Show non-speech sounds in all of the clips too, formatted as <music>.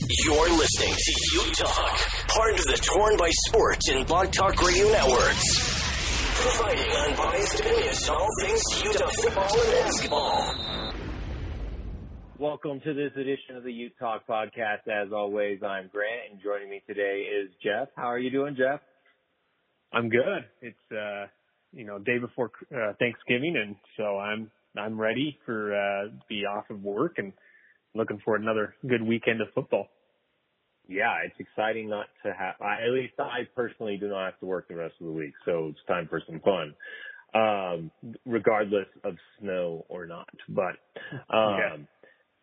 You're listening to U Talk, part of the Torn by Sports and Blog Talk Radio networks. Providing unbiased opinions on all things Utah football and basketball. Welcome to this edition of the U Talk podcast. As always, I'm Grant, and joining me today is Jeff. How are you doing, Jeff? I'm good. It's uh, you know day before uh, Thanksgiving, and so I'm I'm ready for uh, be off of work and looking for another good weekend of football. Yeah, it's exciting not to have. I, At least I personally do not have to work the rest of the week, so it's time for some fun, um, regardless of snow or not. But um, Yeah.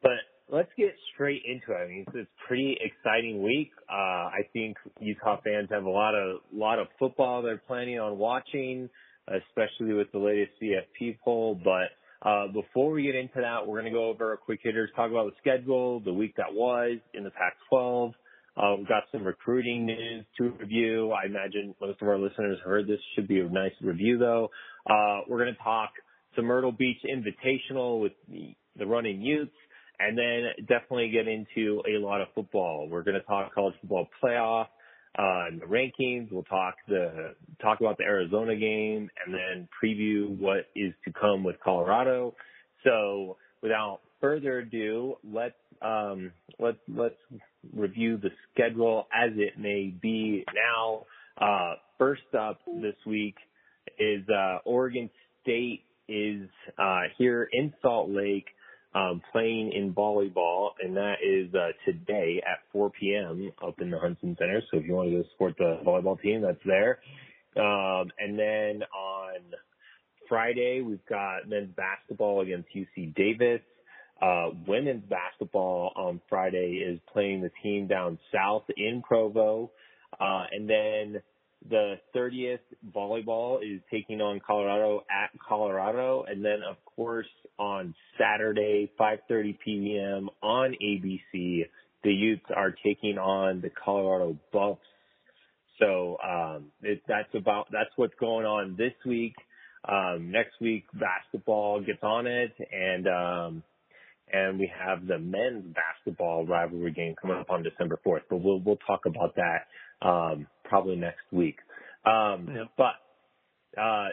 but let's get straight into it. I mean, it's, it's a pretty exciting week. Uh, I think Utah fans have a lot of lot of football they're planning on watching, especially with the latest CFP poll. But uh, before we get into that, we're going to go over our quick hitters, talk about the schedule, the week that was in the Pac-12. Uh, we've got some recruiting news to review. I imagine most of our listeners heard this. Should be a nice review though. Uh, we're going to talk some Myrtle Beach Invitational with the, the Runnin' Utes and then definitely get into a lot of football. We're going to talk college football playoff, and the rankings. We'll talk the, talk about the Arizona game and then preview what is to come with Colorado. So without further ado, let's, um, let's, let's review the schedule as it may be now. Uh, first up this week is, uh, Oregon State is, uh, here in Salt Lake um, playing in volleyball, and that is uh, today at 4 p.m. up in the Huntsman Center. So if you want to go support the volleyball team, that's there. Um, and then on Friday, we've got men's basketball against UC Davis. Uh, women's basketball on Friday is playing the team down south in Provo. Uh, and then the 30th volleyball is taking on Colorado at Colorado. And then of course on Saturday, 5.30 p.m. on ABC, the Utes are taking on the Colorado Buffs. So, um, it, that's about, that's what's going on this week. Um, next week basketball gets on it and, um, and we have the men's basketball rivalry game coming up on December 4th, but we'll, we'll talk about that, um, probably next week. Um, Yep. but, uh,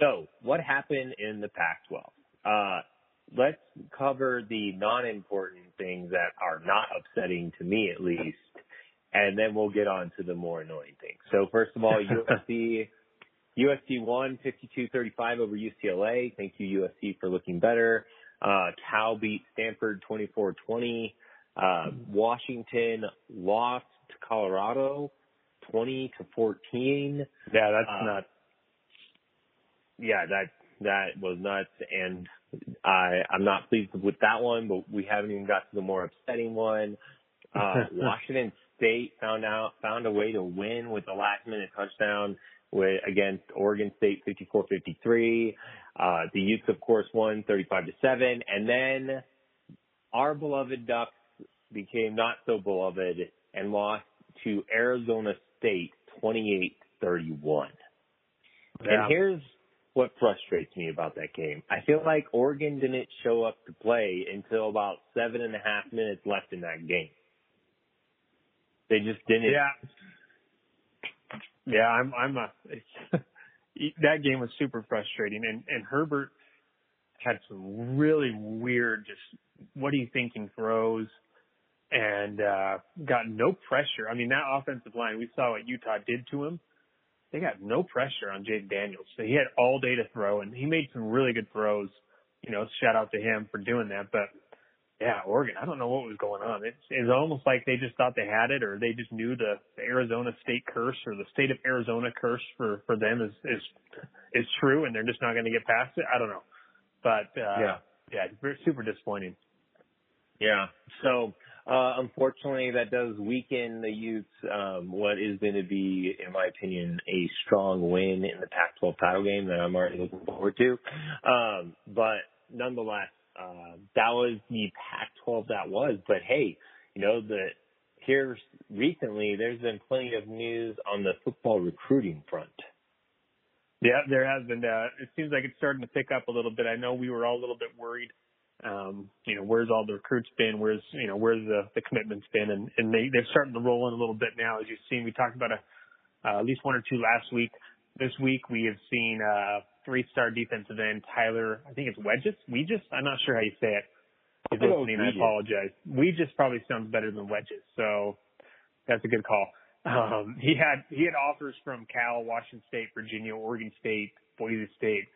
so what happened in the Pac-12? Uh, let's cover the non-important things that are not upsetting to me at least, and then we'll get on to the more annoying things. So first of all, <laughs> USC, USC won 52-35 over UCLA. Thank you USC for looking better. Uh, Cal beat Stanford 24-20. Uh, Washington lost to Colorado 20 to 14. Yeah, that's Uh, not. Yeah, that that was nuts, and I I'm not pleased with that one. But we haven't even got to the more upsetting one. <laughs> Uh, Washington State found out found a way to win with a last minute touchdown with against Oregon State 54-53. Uh, the Utes of course won 35 to seven, and then our beloved Ducks became not so beloved and lost to Arizona State 28-31. Yeah. And here's what frustrates me about that game. I feel like Oregon didn't show up to play until about seven and a half minutes left in that game. They just didn't. Yeah. Yeah, I'm I'm a <laughs> that game was super frustrating and and Herbert had some really weird just what are you thinking throws and uh got no pressure. I mean that offensive line, we saw what Utah did to him. They got no pressure on Jayden Daniels. So he had all day to throw and he made some really good throws. You know, shout out to him for doing that. But yeah, Oregon, I don't know what was going on. It's, it's almost like they just thought they had it or they just knew the, the Arizona state curse or the state of Arizona curse for, for them is, is, is true and they're just not going to get past it. I don't know. But, uh, Yeah. yeah, it's very- super disappointing. Yeah. So, Uh, unfortunately, that does weaken the Utes. Um, what is going to be, in my opinion, a strong win in the Pac-12 title game that I'm already looking forward to. Um, but nonetheless, uh, that was the Pac-12 that was. But hey, you know the here recently, there's been plenty of news on the football recruiting front. Yeah, there has been. Uh, it seems like it's starting to pick up a little bit. I know we were all a little bit worried um, you know, where's all the recruits been? Where's, you know, where's the, the commitments been? And, and they, they're starting to roll in a little bit now. As you've seen, we talked about a, uh, at least one or two last week. This week we have seen, uh, three-star defensive end Tyler, I think it's Wedges, We just, I'm not sure how you say it. If listening, I apologize. Wedges probably sounds better than Wedges. So that's a good call. Um, he had, he had offers from Cal, Washington State, Virginia, Oregon State, Boise State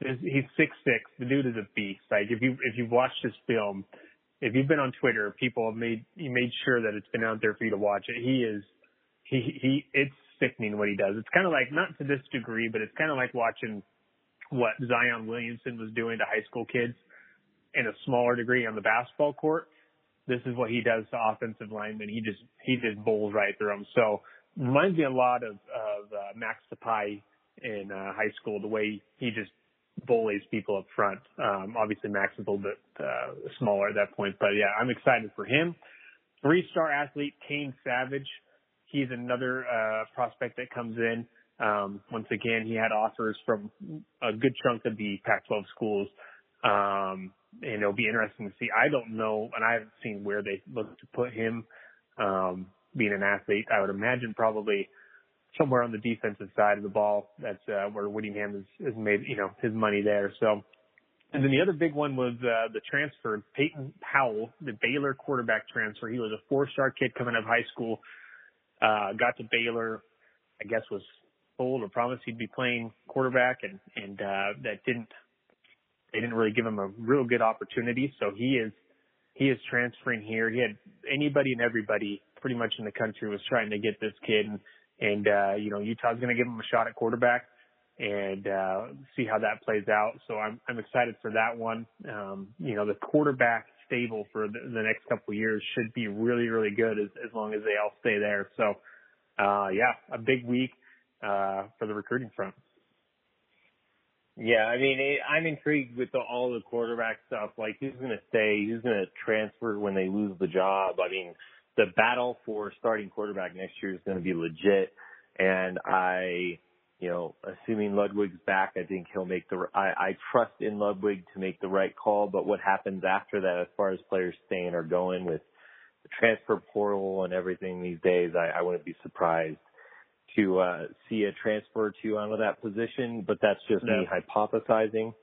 he's six six. The dude is a beast. Like if you if you've watched his film, if you've been on Twitter, people have made he made sure that it's been out there for you to watch it. He is he he it's sickening what he does. It's kind of like not to this degree, but it's kind of like watching what Zion Williamson was doing to high school kids in a smaller degree on the basketball court. This is what he does to offensive linemen. He just he just bowls right through them. So reminds me a lot of of uh, Max Tapai in uh, high school. The way he just bullies people up front. Um, obviously, Max is a little bit uh, smaller at that point, but yeah, I'm excited for him. Three-star athlete Kane Savage. He's another uh, prospect that comes in. Um, once again, he had offers from a good chunk of the Pac-12 schools, um, and it'll be interesting to see. I don't know, and I haven't seen where they look to put him. Um, being an athlete, I would imagine probably somewhere on the defensive side of the ball. That's uh, where Whittingham has, has made you know his money there. So, and then the other big one was uh, the transfer, Peyton Powell, the Baylor quarterback transfer. He was a four-star kid coming out of high school. Uh, got to Baylor, I guess was told or promised he'd be playing quarterback, and and uh, that didn't. They didn't really give him a real good opportunity, so he is he is transferring here. He had anybody and everybody pretty much in the country was trying to get this kid, and and, uh, you know, Utah's going to give him a shot at quarterback and, uh, see how that plays out. So I'm, I'm excited for that one. Um, you know, the quarterback stable for the, the next couple of years should be really, really good as, as long as they all stay there. So, uh, yeah, a big week, uh, for the recruiting front. Yeah, I mean, I'm intrigued with the, all the quarterback stuff. Like, who's going to stay? Who's going to transfer when they lose the job? I mean, the battle for starting quarterback next year is going to be legit. And I, you know, assuming Ludwig's back, I think he'll make the, I, I trust in Ludwig to make the right call. But what happens after that, as far as players staying or going with the transfer portal and everything these days, I, I wouldn't be surprised to uh, see a transfer or two out of that position. But that's just me hypothesizing.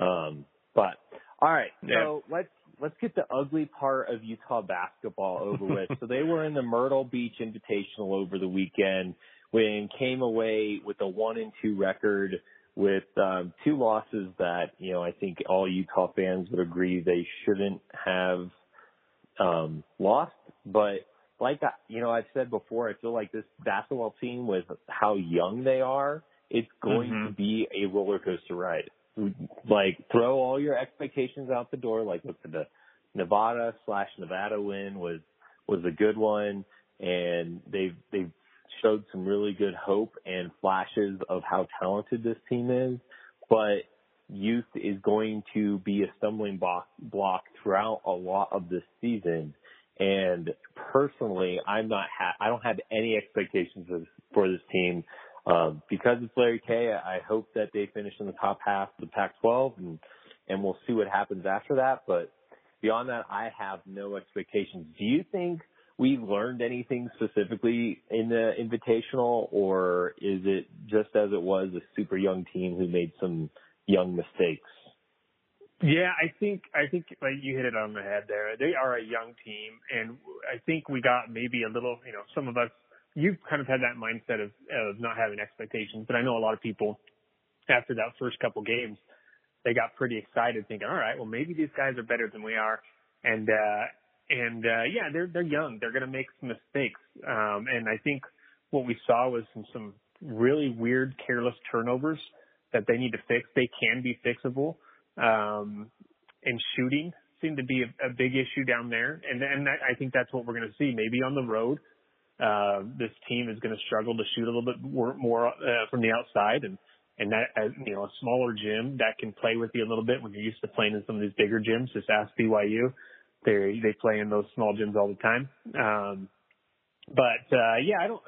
Um, but all right, yeah. so let's let's get the ugly part of Utah basketball over with. <laughs> so they were in the Myrtle Beach Invitational over the weekend when came away with a one and two record with um, two losses that you know I think all Utah fans would agree they shouldn't have um, lost. But like I, you know I've said before, I feel like this basketball team with how young they are, it's going mm-hmm. to be a roller coaster ride like throw all your expectations out the door. Like look, at the Nevada slash Nevada win was was a good one, and they've they've showed some really good hope and flashes of how talented this team is. But youth is going to be a stumbling block block throughout a lot of this season. And personally, I'm not ha- I don't have any expectations of, for this team um, because it's Larry K, I hope that they finish in the top half of the Pac-12, and and we'll see what happens after that. But beyond that, I have no expectations. Do you think we learned anything specifically in the Invitational, or is it just as it was a super young team who made some young mistakes? Yeah, I think I think like you hit it on the head there. They are a young team, and I think we got maybe a little. You know, some of us you've kind of had that mindset of, of not having expectations, but I know a lot of people after that first couple games, they got pretty excited thinking, all right, well, maybe these guys are better than we are. And, uh, and, uh, yeah, they're, they're young. They're going to make some mistakes. Um, and I think what we saw was some, some really weird, careless turnovers that they need to fix. They can be fixable. Um, and shooting seemed to be a, a big issue down there, and and that, I think that's what we're going to see. Maybe on the road, uh, this team is going to struggle to shoot a little bit more, more uh, from the outside, and and that as you know a smaller gym that can play with you a little bit when you're used to playing in some of these bigger gyms. Just ask BYU, they they play in those small gyms all the time. Um, but uh, yeah, I don't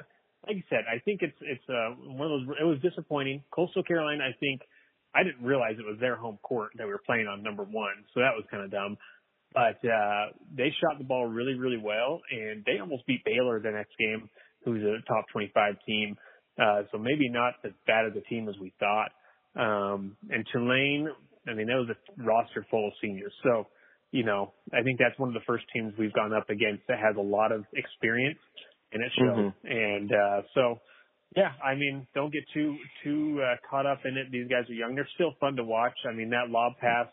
like you said. I think it's it's uh, one of those. It was disappointing. Coastal Carolina, I think. I didn't realize it was their home court that we were playing on number one, so that was kind of dumb. But uh, they shot the ball really, really well, and they almost beat Baylor the next game, who's a top 25 team. Uh, so maybe not as bad as a team as we thought. Um, and Tulane, I mean, that was a roster full of seniors. So, you know, I think that's one of the first teams we've gone up against that has a lot of experience, and it shows. Mm-hmm. And uh, so, yeah, I mean, don't get too too uh, caught up in it. These guys are young; they're still fun to watch. I mean, that lob pass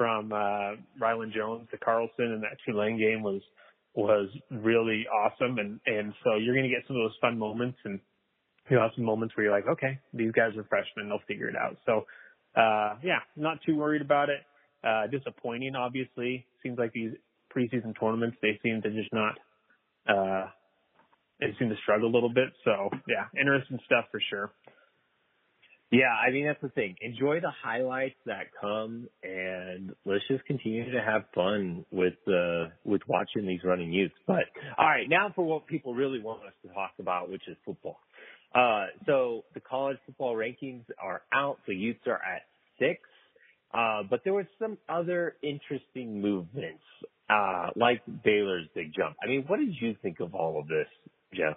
from uh, Rylan Jones to Carlson in that Tulane game was was really awesome, and and so you're going to get some of those fun moments, and you'll have some moments where you're like, okay, these guys are freshmen, they'll figure it out. So, uh, yeah, not too worried about it. Uh, disappointing, obviously. Seems like these preseason tournaments, they seem to just not, uh, they seem to struggle a little bit. So, yeah, interesting stuff for sure. Yeah, I mean that's the thing. Enjoy the highlights that come, and let's just continue to have fun with uh, with watching these Runnin' Utes. But all right, now for what people really want us to talk about, which is football. Uh, so the college football rankings are out. The Utes are at six. Uh, but there was some other interesting movements, uh, like Baylor's big jump. I mean, what did you think of all of this, Jeff?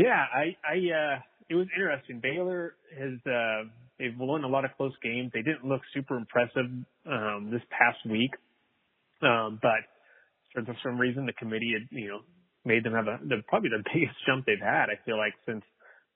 Yeah, I, I, uh, it was interesting. Baylor has, uh, they've won a lot of close games. They didn't look super impressive, um, this past week. Um, but for some reason, the committee had, you know, made them have a, the, probably the <laughs> biggest jump they've had, I feel like, since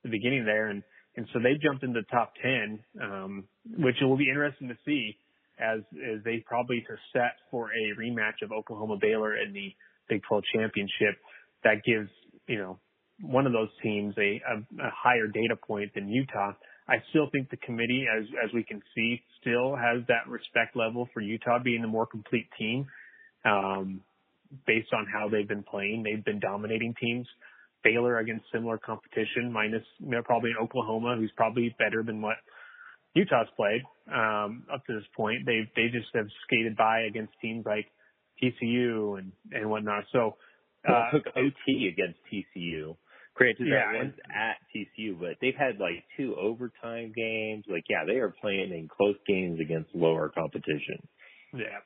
the beginning there. And, and so they jumped into the top 10, um, which will be interesting to see as, as they probably are set for a rematch of Oklahoma Baylor in the Big 12 championship. That gives, you know, one of those teams a, a, a higher data point than Utah. I still think the committee, as, as we can see, still has that respect level for Utah being the more complete team. Um, based on how they've been playing, they've been dominating teams. Baylor against similar competition, minus you know, probably Oklahoma, who's probably better than what Utah's played um, up to this point. They they just have skated by against teams like TCU and and whatnot. So uh, took OT against TCU. Granted, yeah, that was at TCU, but they've had like two overtime games. Like, yeah, they are playing in close games against lower competition. Yeah,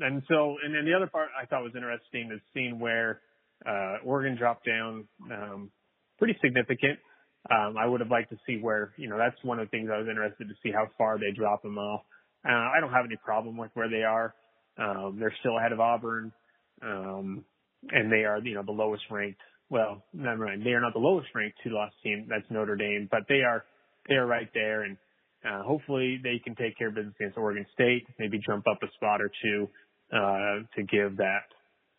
and so and then the other part I thought was interesting is seeing where uh, Oregon dropped down um, pretty significant. Um, I would have liked to see where, you know, that's one of the things I was interested to see how far they drop them off. Uh, I don't have any problem with where they are. Um, they're still ahead of Auburn, um, and they are, you know, the lowest ranked. Well, never mind. They are not the lowest ranked two loss team. That's Notre Dame, but they are, they are right there. And, uh, hopefully they can take care of business against Oregon State, maybe jump up a spot or two, uh, to give that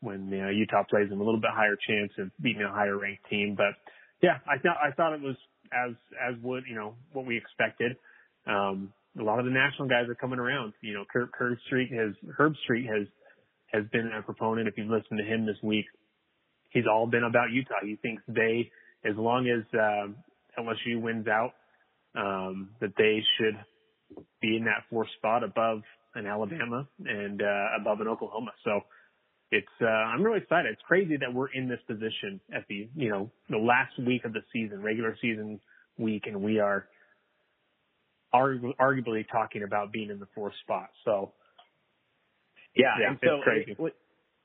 when uh, Utah plays them a little bit higher chance of beating a higher ranked team. But yeah, I thought I thought it was as as would you know what we expected. Um, a lot of the national guys are coming around. You know, Kirk Herbstreit has Herbstreit has has been a proponent. If you've listened to him this week, he's all been about Utah. He thinks they, as long as uh, LSU wins out, um, that they should be in that fourth spot above an Alabama and uh, above an Oklahoma. So it's uh, I'm really excited. It's crazy that we're in this position at the you know the last week of the season, regular season week, and we are argu- arguably talking about being in the fourth spot. So yeah, yeah and so crazy. What,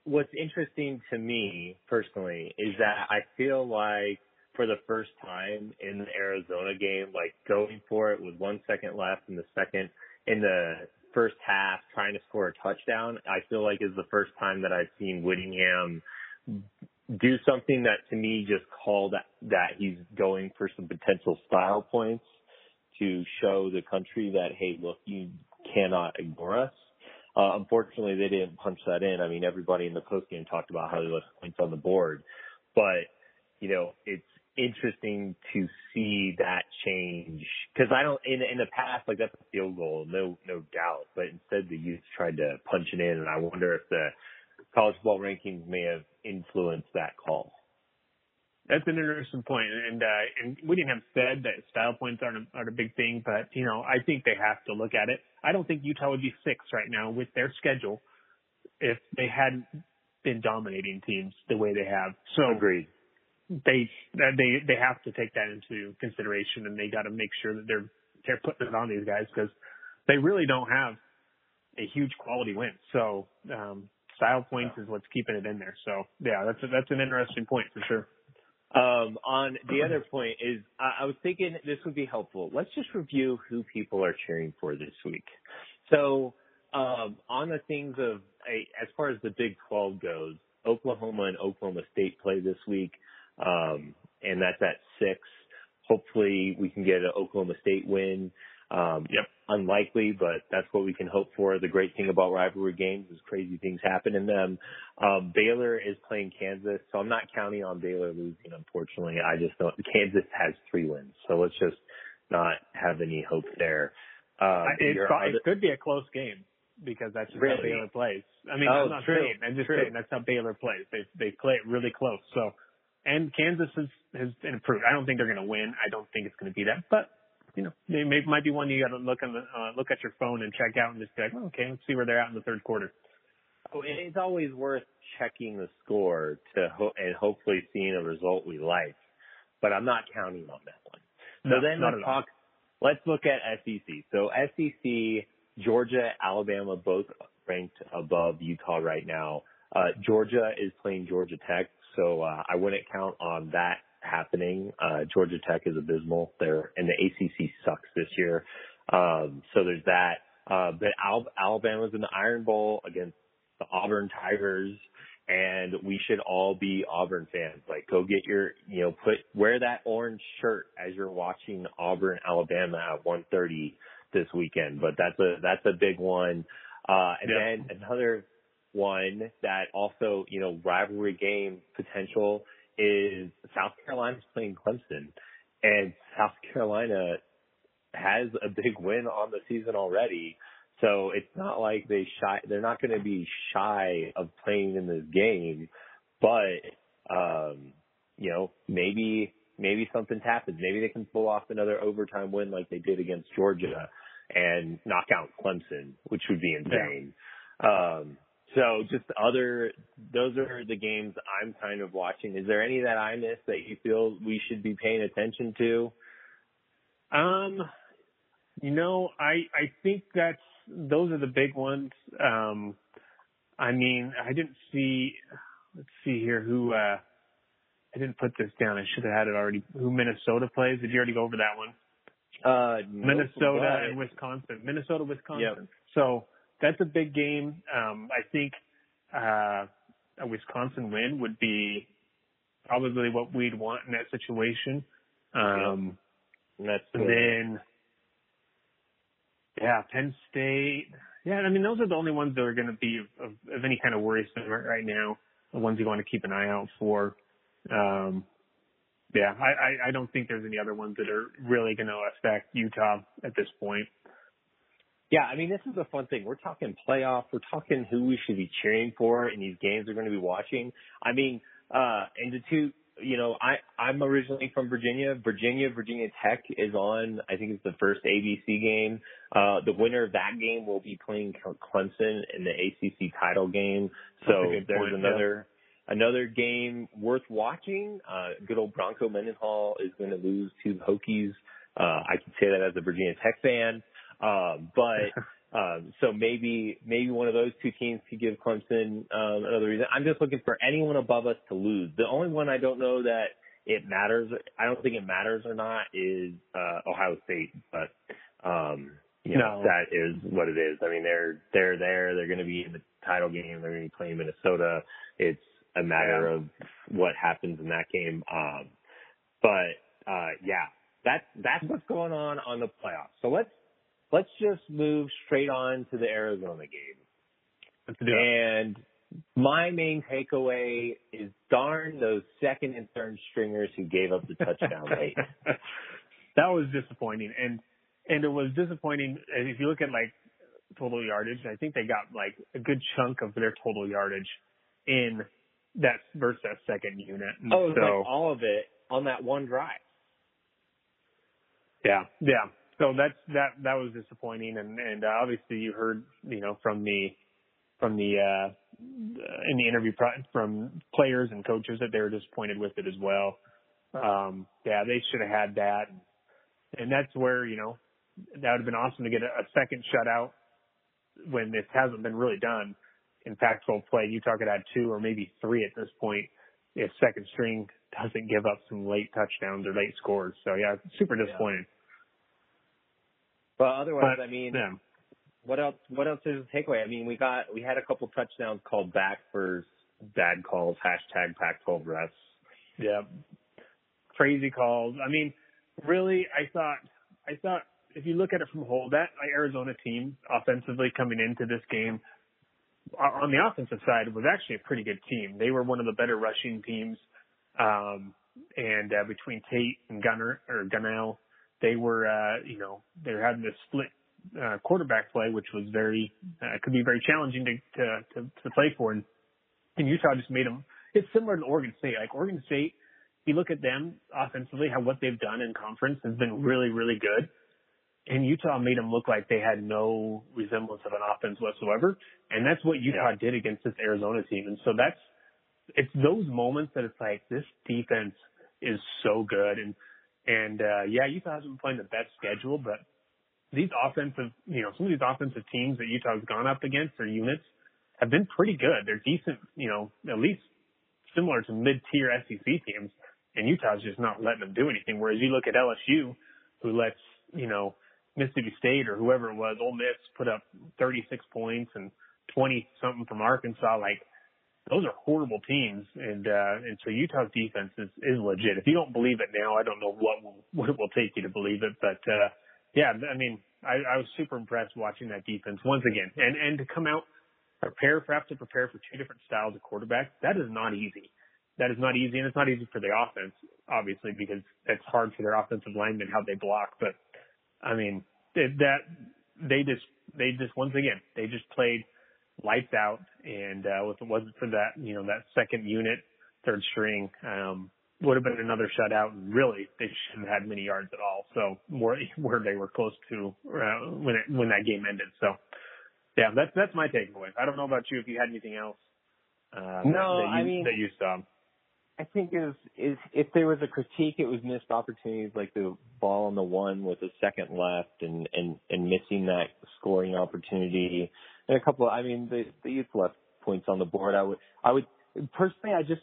what's interesting to me personally is that I feel like for the first time in the Arizona game, like going for it with one second left in the second in the first half trying to score a touchdown, I feel like is the first time that I've seen Whittingham do something that to me just called that, he's going for some potential style points to show the country that, hey, look, you cannot ignore us. Uh, unfortunately, they didn't punch that in. I mean, everybody in the post game talked about how they left points on the board, but you know, it's interesting to see that change because I don't in in the past like that's a field goal, no no doubt, but instead the Utes tried to punch it in, and I wonder if the college football rankings may have influenced that call. That's an interesting point, and uh, and we didn't have said that style points aren't a, aren't a big thing, but you know I think they have to look at it. I don't think Utah would be six right now with their schedule if they hadn't been dominating teams the way they have. So agreed. They they they have to take that into consideration, and they got to make sure that they're they're putting it on these guys because they really don't have a huge quality win. So um, style points is what's keeping it in there. So yeah, that's a, that's an interesting point for sure. Um, on <clears throat> the other point is, I, I was thinking this would be helpful. Let's just review who people are cheering for this week. So, um, on the things of, a, as far as the Big 12 goes, Oklahoma and Oklahoma State play this week, um, and that's at six. Hopefully, we can get an Oklahoma State win. Um, yep. Unlikely, but that's what we can hope for. The great thing about rivalry games is crazy things happen in them. Um, Baylor is playing Kansas, so I'm not counting on Baylor losing, unfortunately. I just don't, Kansas has three wins, so let's just not have any hope there. Uh, it, it could be a close game because that's just really? how Baylor plays. I mean, oh, I'm not true. saying, I'm just true. saying that's how Baylor plays. They they play it really close. So, and Kansas has has improved. I don't think they're going to win. I don't think it's going to be that, but you know, they may, might be one you got to look on the uh, look at your phone and check out and just be like, oh, okay, let's see where they're at in the third quarter. Oh, it's always worth checking the score to ho- and hopefully seeing a result we like, but I'm not counting on that one. So No, then let's all. talk. Let's look at SEC. So SEC, Georgia, Alabama, both ranked above Utah right now. Uh, Georgia is playing Georgia Tech, so uh, I wouldn't count on that happening. Uh, Georgia Tech is abysmal. They're and the ACC sucks this year. Um, so there's that. Uh, but Al- Alabama's in the Iron Bowl against the Auburn Tigers, and we should all be Auburn fans. Like, go get your, you know, put wear that orange shirt as you're watching Auburn, Alabama at 1:30 this weekend. But that's a that's a big one. Uh, and Yeah. then another one that also, you know, rivalry game potential is South Carolina's playing Clemson, and South Carolina has a big win on the season already. So it's not like they shy. They're not going to be shy of playing in this game, but um, you know, maybe maybe something's happened. Maybe they can pull off another overtime win like they did against Georgia and knock out Clemson, which would be insane. Um, so just other, those are the games I'm kind of watching. Is there any that I missed that you feel we should be paying attention to? Um, you know, I I think that's those are the big ones. Um, I mean, I didn't see. Let's see here who. uh I didn't put this down. I should have had it already. Who Minnesota plays? Did you already go over that one? Uh, Minnesota and Wisconsin. Minnesota, Wisconsin. Yep. So that's a big game. Um, I think uh, a Wisconsin win would be probably what we'd want in that situation. Um, That's and then, yeah, Penn State. Yeah, I mean those are the only ones that are going to be of, of any kind of worrisome right right now. The ones you want to keep an eye out for. Um, yeah, I, I, I don't think there's any other ones that are really going to affect Utah at this point. Yeah, I mean, this is a fun thing. We're talking playoff. We're talking who we should be cheering for in these games we're going to be watching. I mean, uh, and the two, you know, I, I'm originally from Virginia. Virginia, Virginia Tech is on, I think it's the first ABC game. Uh, the winner of that game will be playing Clemson in the ACC title game. So That's a good there's point, another, another game worth watching. Uh, good old Bronco Mendenhall is going to lose to the Hokies. Uh, I can say that as a Virginia Tech fan. Um, but um, <laughs> so maybe maybe one of those two teams could give Clemson um, another reason. I'm just looking for anyone above us to lose. The only one I don't know that it matters. I don't think it matters or not is uh, Ohio State, but um, you know No. that is what it is. I mean they're they're there. They're going to be in the title game. They're going to be playing Minnesota. It's a matter Yeah. of what happens in that game. Um, but uh, yeah, that's that's what's going on on the playoffs. So let's let's just move straight on to the Arizona game. Let's do it. And my main takeaway is darn those second and third stringers who gave up the touchdown <laughs> late. that was disappointing, and and it was disappointing. And if you look at like total yardage, I think they got like a good chunk of their total yardage in that versus that second unit. And oh, so, like all of it on that one drive. Yeah, yeah. So that's that that was disappointing, and and uh, obviously you heard you know from the from the uh in the interview pro- from players and coaches that they were disappointed with it as well. Um, yeah, they should have had that, and that's where you know that would have been awesome to get a, a second shutout when this hasn't been really done in Pac-12 play. Utah could add two or maybe three at this point if second string doesn't give up some late touchdowns or late scores. So yeah, super disappointed. But otherwise, But, I mean, Yeah. what else? What else is the takeaway? I mean, we got we had a couple touchdowns called back for bad calls. Hashtag Pac-12 refs. Yeah. Crazy calls. I mean, really, I thought, I thought if you look at it from whole, that Arizona team offensively coming into this game on the offensive side was actually a pretty good team. They were one of the better rushing teams. Um, and, uh, between Tate and Gunner or Gunnell, they were, uh, you know, they were having this split, uh, quarterback play, which was very, uh, could be very challenging to, to, to, to play for. And, and Utah just made them, it's similar to Oregon State. Like Oregon State, if you look at them offensively, how what they've done in conference has been really, really good. And Utah made them look like they had no resemblance of an offense whatsoever. And that's what Utah did against this Arizona team. And so that's, it's those moments that it's like this defense is so good. And, and, uh, yeah, Utah hasn't been playing the best schedule, but these offensive, you know, some of these offensive teams that Utah's gone up against or units have been pretty good. They're decent, you know, at least similar to mid-tier SEC teams, and Utah's just not letting them do anything. Whereas you look at LSU, who lets you know Mississippi State or whoever it was, Ole Miss put up 36 points and 20 something from Arkansas. Like those are horrible teams, and uh, and so Utah's defense is is legit. If you don't believe it now, I don't know what will, what it will take you to believe it. But uh, yeah, I mean, I, I was super impressed watching that defense once again, and and to come out prepare for have to prepare for two different styles of quarterback. That is not easy. That is not easy, and it's not easy for the offense, obviously, because it's hard for their offensive linemen how they block. But I mean, that they just they just once again they just played lights out, and uh, if it wasn't for that you know that second unit, third string, um, would have been another shutout. And really, they shouldn't have had many yards at all. So more <laughs> where they were close to uh, when it, when that game ended. So yeah, that's that's my takeaway. I don't know about you if you had anything else. Uh, No, that you, I mean- that you saw. I think is is if there was a critique, it was missed opportunities like the ball on the one with a second left and and and missing that scoring opportunity and a couple. Of, I mean, the the youth left points on the board. I would I would personally, I just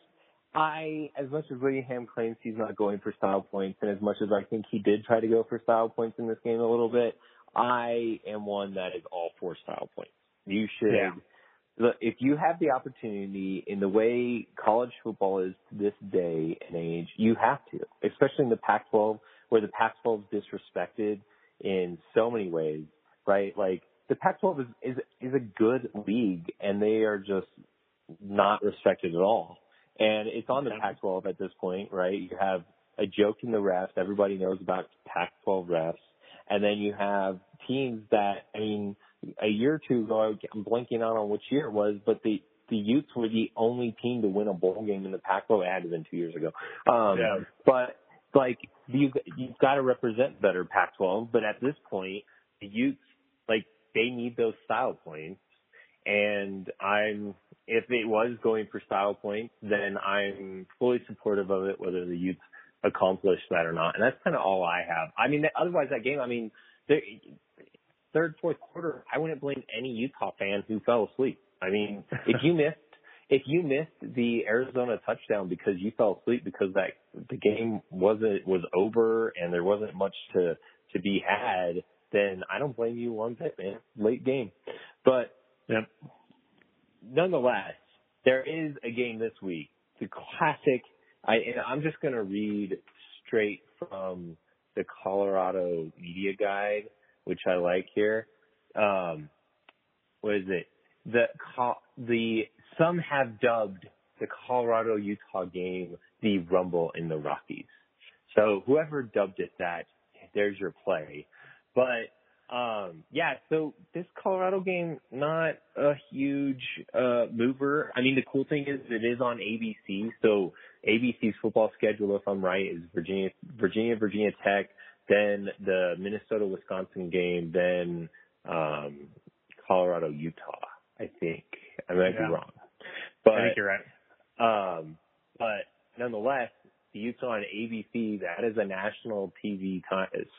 I as much as Whittingham claims he's not going for style points, and as much as I think he did try to go for style points in this game a little bit, I am one that is all for style points. You should Yeah. look, if you have the opportunity in the way college football is to this day and age, you have to, especially in the Pac-12 where the Pac-12 is disrespected in so many ways, right? Like the Pac-12 is, is, is a good league and they are just not respected at all. And it's on the Pac-12 at this point, right? You have a joke in the refs. Everybody knows about Pac-12 refs. And then you have teams that, I mean, a year or two ago, I'm blanking out on which year it was, but the the Utes were the only team to win a bowl game in the Pac-12. It had to have been two years ago. Um, Yeah. But like you, you've got to represent better Pac-12. But at this point, the Utes they need those style points, and I'm if it was going for style points, then I'm fully supportive of it, whether the Utes accomplish that or not. And that's kind of all I have. I mean, otherwise that game, I mean, third, fourth quarter, I wouldn't blame any Utah fan who fell asleep. I mean, if you <laughs> missed, if you missed the Arizona touchdown because you fell asleep because that the game wasn't was over and there wasn't much to to be had, then I don't blame you one bit, man. Late game, but Yep. nonetheless, there is a game this week. The classic. I and I'm just gonna read straight from the Colorado Media Guide, which I like here. Um, what is it? The the some have dubbed the Colorado Utah game the Rumble in the Rockies. So whoever dubbed it that, there's your play. But um yeah, so this Colorado game not a huge uh mover. I mean the cool thing is it is on ABC, so ABC's football schedule if I'm right is Virginia Virginia Virginia Tech, then the Minnesota Wisconsin game, then um Colorado Utah, I think. I might Yeah. be wrong. But I think you're right. um, but nonetheless, the Utes on ABC, that is a national TV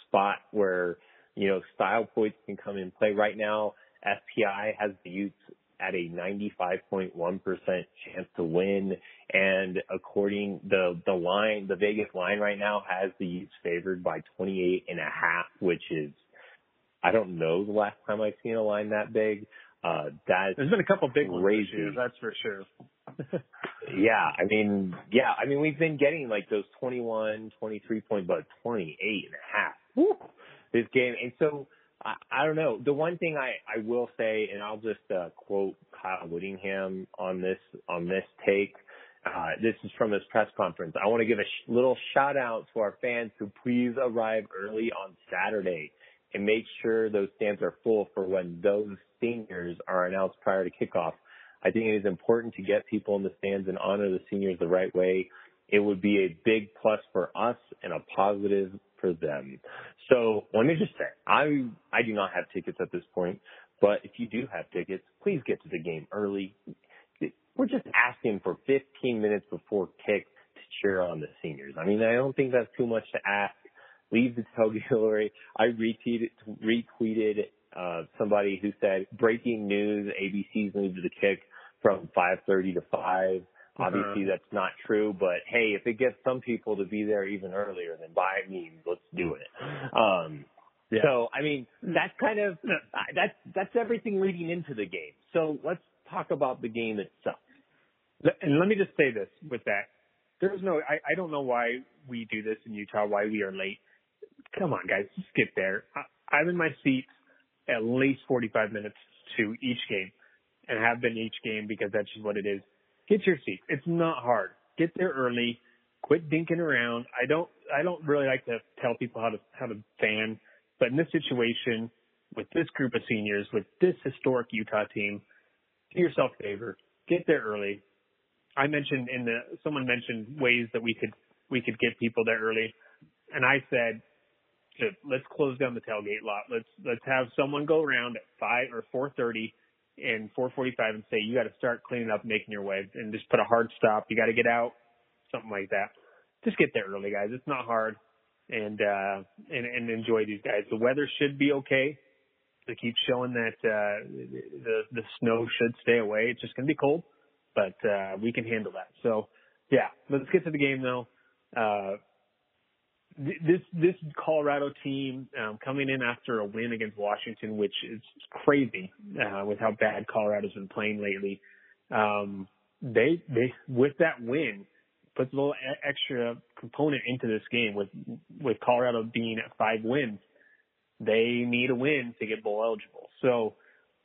spot where, you know, style points can come in play. Right now, SPI has the Utes at a 95.1% chance to win. And according the, the line, the Vegas line right now has the Utes favored by 28 and a half, which is, I don't know the last time I've seen a line that big. Uh, that There's been a couple big Crazy. year, that's for sure. <laughs> <laughs> yeah, I mean, yeah, I mean, we've been getting like those 21, 23 point, but 28 and a half. Woo, this game. And so, I, I don't know. The one thing I, I will say, and I'll just, uh, quote Kyle Whittingham on this, on this take. Uh, this is from his press conference. I want to give a sh- little shout out to our fans who please arrive early on Saturday and make sure those stands are full for when those seniors are announced prior to kickoff. I think it is important to get people in the stands and honor the seniors the right way. It would be a big plus for us and a positive for them. So let me just say, I I do not have tickets at this point, but if you do have tickets, please get to the game early. We're just asking for 15 minutes before kick to cheer on the seniors. I mean, I don't think that's too much to ask. Leave the tailgate. <laughs> I retweeted retweeted uh, somebody who said breaking news: ABC's moved the kick from 5:30 to 5. Obviously, that's not true, but hey, if it gets some people to be there even earlier, then by means, let's do it. Um, Yeah. So, I mean, that's kind of that's that's everything leading into the game. So let's talk about the game itself. And let me just say this with that. There's no, I, I don't know why we do this in Utah, why we are late. Come on, guys, just get there. I, I'm in my seats at least 45 minutes to each game and have been each game because that's just what it is get your seats. It's not hard. Get there early. Quit dinking around. I don't, I don't really like to tell people how to, how to fan, but in this situation, with this group of seniors, with this historic Utah team, do yourself a favor. Get there early. I mentioned in the, someone mentioned ways that we could, we could get people there early. And I said, let's close down the tailgate lot. Let's, let's have someone go around at five or 430 in 4:45 and say you got to start cleaning up, making your way, and just put a hard stop. You got to get out, something like that. Just get there early, guys. It's not hard, and uh, and and enjoy these guys. The weather should be okay. They keep showing that uh, the the snow should stay away. It's just gonna be cold, but uh, we can handle that. So yeah, let's get to the game though. Uh, this this Colorado team um, coming in after a win against Washington, which is crazy uh, with how bad Colorado's been playing lately. Um, they they with that win puts a little extra component into this game with with Colorado being at five wins. They need a win to get bowl eligible. So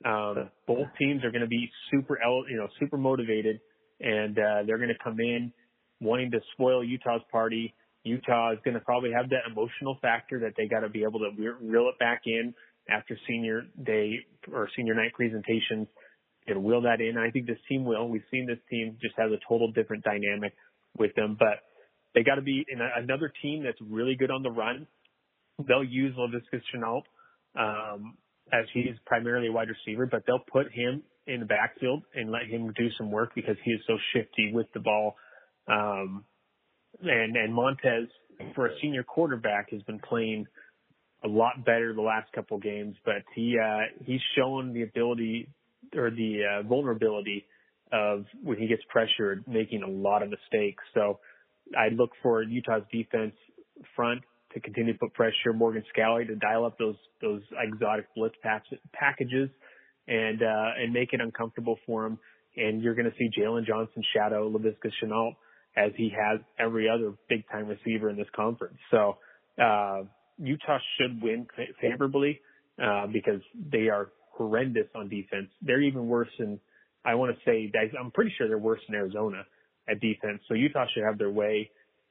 um, both teams are going to be super, el- you know, super motivated, and uh, they're going to come in wanting to spoil Utah's party. Utah is going to probably have that emotional factor that they got to be able to re- reel it back in after senior day or senior night presentations and wheel that in. I think this team will. We've seen this team just has a total different dynamic with them, but they got to be in a, another team that's really good on the run. They'll use Laviska Shenault. Um, as he's primarily a wide receiver, but they'll put him in the backfield and let him do some work because he is so shifty with the ball. Um, and, and Montez, for a senior quarterback, has been playing a lot better the last couple games, but he, uh, he's shown the ability or the uh, vulnerability of when he gets pressured, making a lot of mistakes. So I look for Utah's defense front to continue to put pressure. Morgan Scalley to dial up those those exotic blitz pack, packages and uh, and make it uncomfortable for him. And you're going to see Jaylon Johnson shadow Laviska Shenault as he has every other big time receiver in this conference. So uh, Utah should win favorably uh, because they are horrendous on defense. They're even worse than I want to say I'm pretty sure they're worse than Arizona at defense. So Utah should have their way.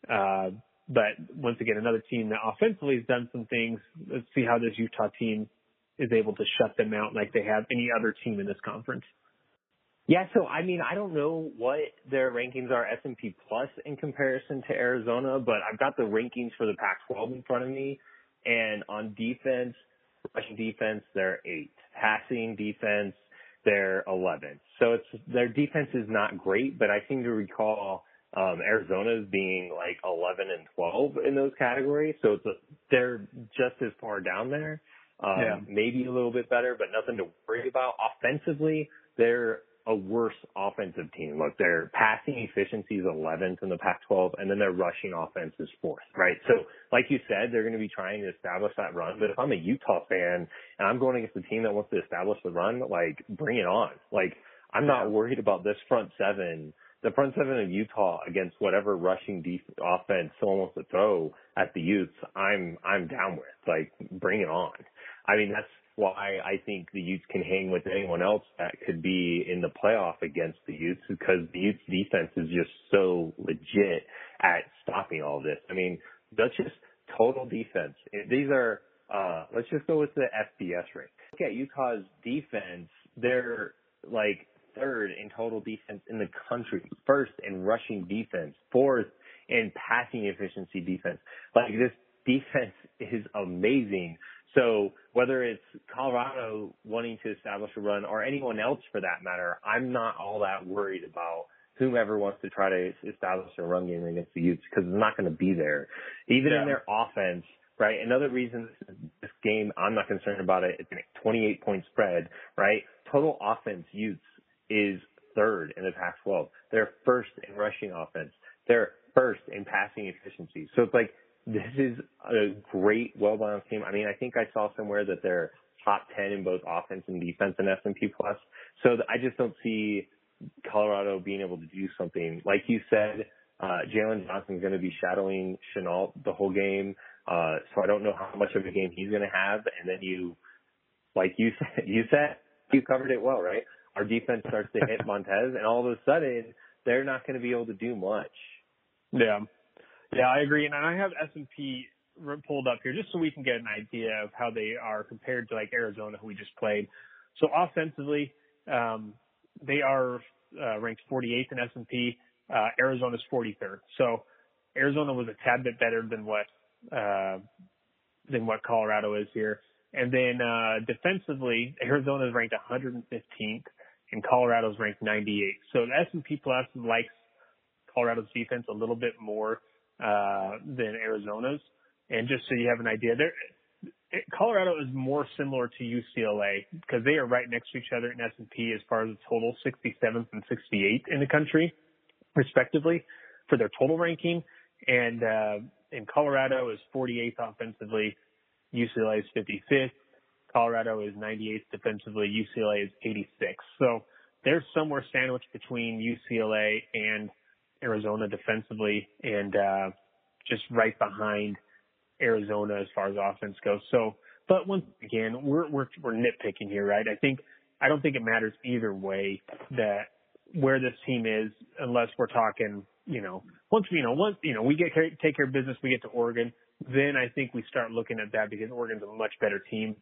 Uh, but once again, another team that offensively has done some things. Let's see how this Utah team is able to shut them out like they have any other team in this conference. Yeah, so I mean, I don't know what their rankings are S&P Plus in comparison to Arizona, but I've got the rankings for the Pac-12 in front of me, and on defense, rushing defense, they're eight. Passing defense, they're 11th. So it's their defense is not great, but I seem to recall um, Arizona's being like 11 and 12 in those categories. So it's a, they're just as far down there. Um, yeah. maybe a little bit better, but nothing to worry about. Offensively, they're a worse offensive team. Look, their passing efficiency is 11th in the Pac-12, and then their rushing offense is fourth, right? So, like you said, they're going to be trying to establish that run. But if I'm a Utah fan and I'm going against a team that wants to establish the run, like, bring it on. Like, I'm not worried about this front seven, the front seven of Utah against whatever rushing def- offense someone wants to throw at the Utes. I'm I'm down with. Like, bring it on. I mean, that's why I think the Utes can hang with anyone else that could be in the playoff against the Utes because the Utes defense is just so legit at stopping all this. I mean, that's just total defense. These are, uh, let's just go with the FBS rate. Look at Utah's defense. They're like third in total defense in the country, first in rushing defense, fourth in passing efficiency defense. Like this defense is amazing. So whether it's Colorado wanting to establish a run or anyone else for that matter, I'm not all that worried about whomever wants to try to establish a run game against the Utes because it's not going to be there. Even yeah. in their offense, right? Another reason this game, I'm not concerned about it. It's a 28 point spread, right? Total offense Utes is third in the Pac-12. They're first in rushing offense. They're first in passing efficiency. So it's like this is a great, well-balanced team. I mean, I think I saw somewhere that they're top 10 in both offense and defense in S&P plus. So I just don't see Colorado being able to do something. Like you said, uh, Jaylon Johnson's going to be shadowing Shenault the whole game. Uh, so I don't know how much of a game he's going to have. And then you, like you <laughs> said, you said, you covered it well, right? Our defense starts to hit <laughs> Montez and all of a sudden they're not going to be able to do much. Yeah. Yeah, I agree. And I have S&P pulled up here just so we can get an idea of how they are compared to like Arizona, who we just played. So offensively, um, they are uh, ranked 48th in S&P. Uh, Arizona's 43rd. So Arizona was a tad bit better than what uh, than what Colorado is here. And then uh, defensively, <laughs> Arizona is ranked 115th, and Colorado is ranked 98th. So the S&P Plus likes Colorado's defense a little bit more uh, than Arizona's. And just so you have an idea, there, Colorado is more similar to UCLA because they are right next to each other in S&P as far as the total 67th and 68th in the country, respectively, for their total ranking. And uh, in Colorado is 48th offensively, UCLA is 55th, Colorado is 98th defensively, UCLA is 86th. So they're somewhere sandwiched between UCLA and Arizona defensively and uh, just right behind Arizona as far as offense goes. So, but once again, we're we're we're nitpicking here, right? I think I don't think it matters either way that where this team is, unless we're talking, you know, once you know once you know we get take care of business, we get to Oregon, then I think we start looking at that because Oregon's a much better team.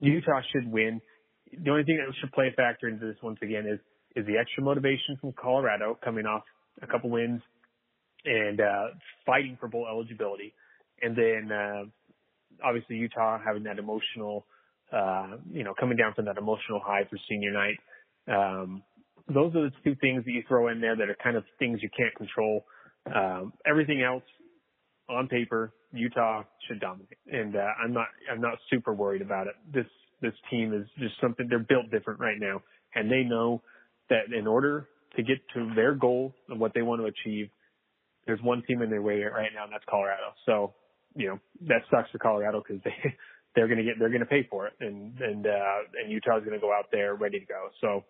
Utah should win. The only thing that should play a factor into this once again is is the extra motivation from Colorado coming off a couple wins, and uh, fighting for bowl eligibility. And then uh, obviously Utah having that emotional, uh, you know, coming down from that emotional high for senior night. Um, those are the two things that you throw in there that are kind of things you can't control. Um, everything else on paper, Utah should dominate, and uh, I'm not I'm not super worried about it. This this team is just something they're built different right now, and they know that in order to get to their goal and what they want to achieve, there's one team in their way right now, and that's Colorado. So, you know, that sucks for Colorado because <laughs> they they're to get they're to pay for it, and and uh, and Utah's to go out there ready to go. So,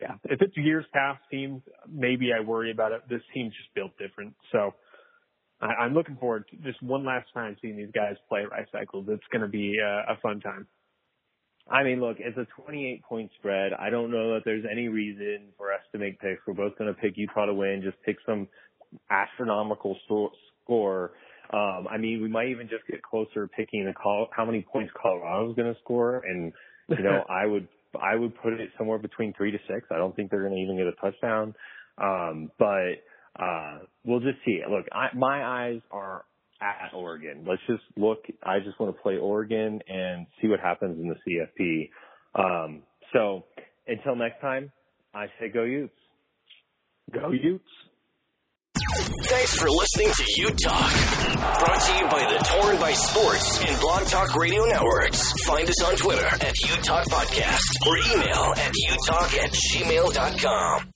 yeah, if it's years past teams, maybe I worry about it. This team's just built different. So, I, I'm looking forward to just one last time seeing these guys play Rice-Eccles. It's going to be uh, a fun time. I mean, look, it's a 28 point spread. I don't know that there's any reason for us to make picks. We're both going to pick Utah to win. Just pick some astronomical score. Um, I mean, we might even just get closer picking the call, how many points Colorado's going to score. And, you know, <laughs> I would, I would put it somewhere between three to six. I don't think they're going to even get a touchdown. Um, but, uh, we'll just see. Look, I, my eyes are at Oregon. Let's just look. I just want to play Oregon and see what happens in the CFP. Um, so until next time, I say go Utes. Go Utes. Thanks for listening to U Talk. Brought to you by the Torn by Sports and Blog Talk Radio Networks. Find us on Twitter at U Talk Podcast or email at utalk at gmail.com.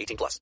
18 plus.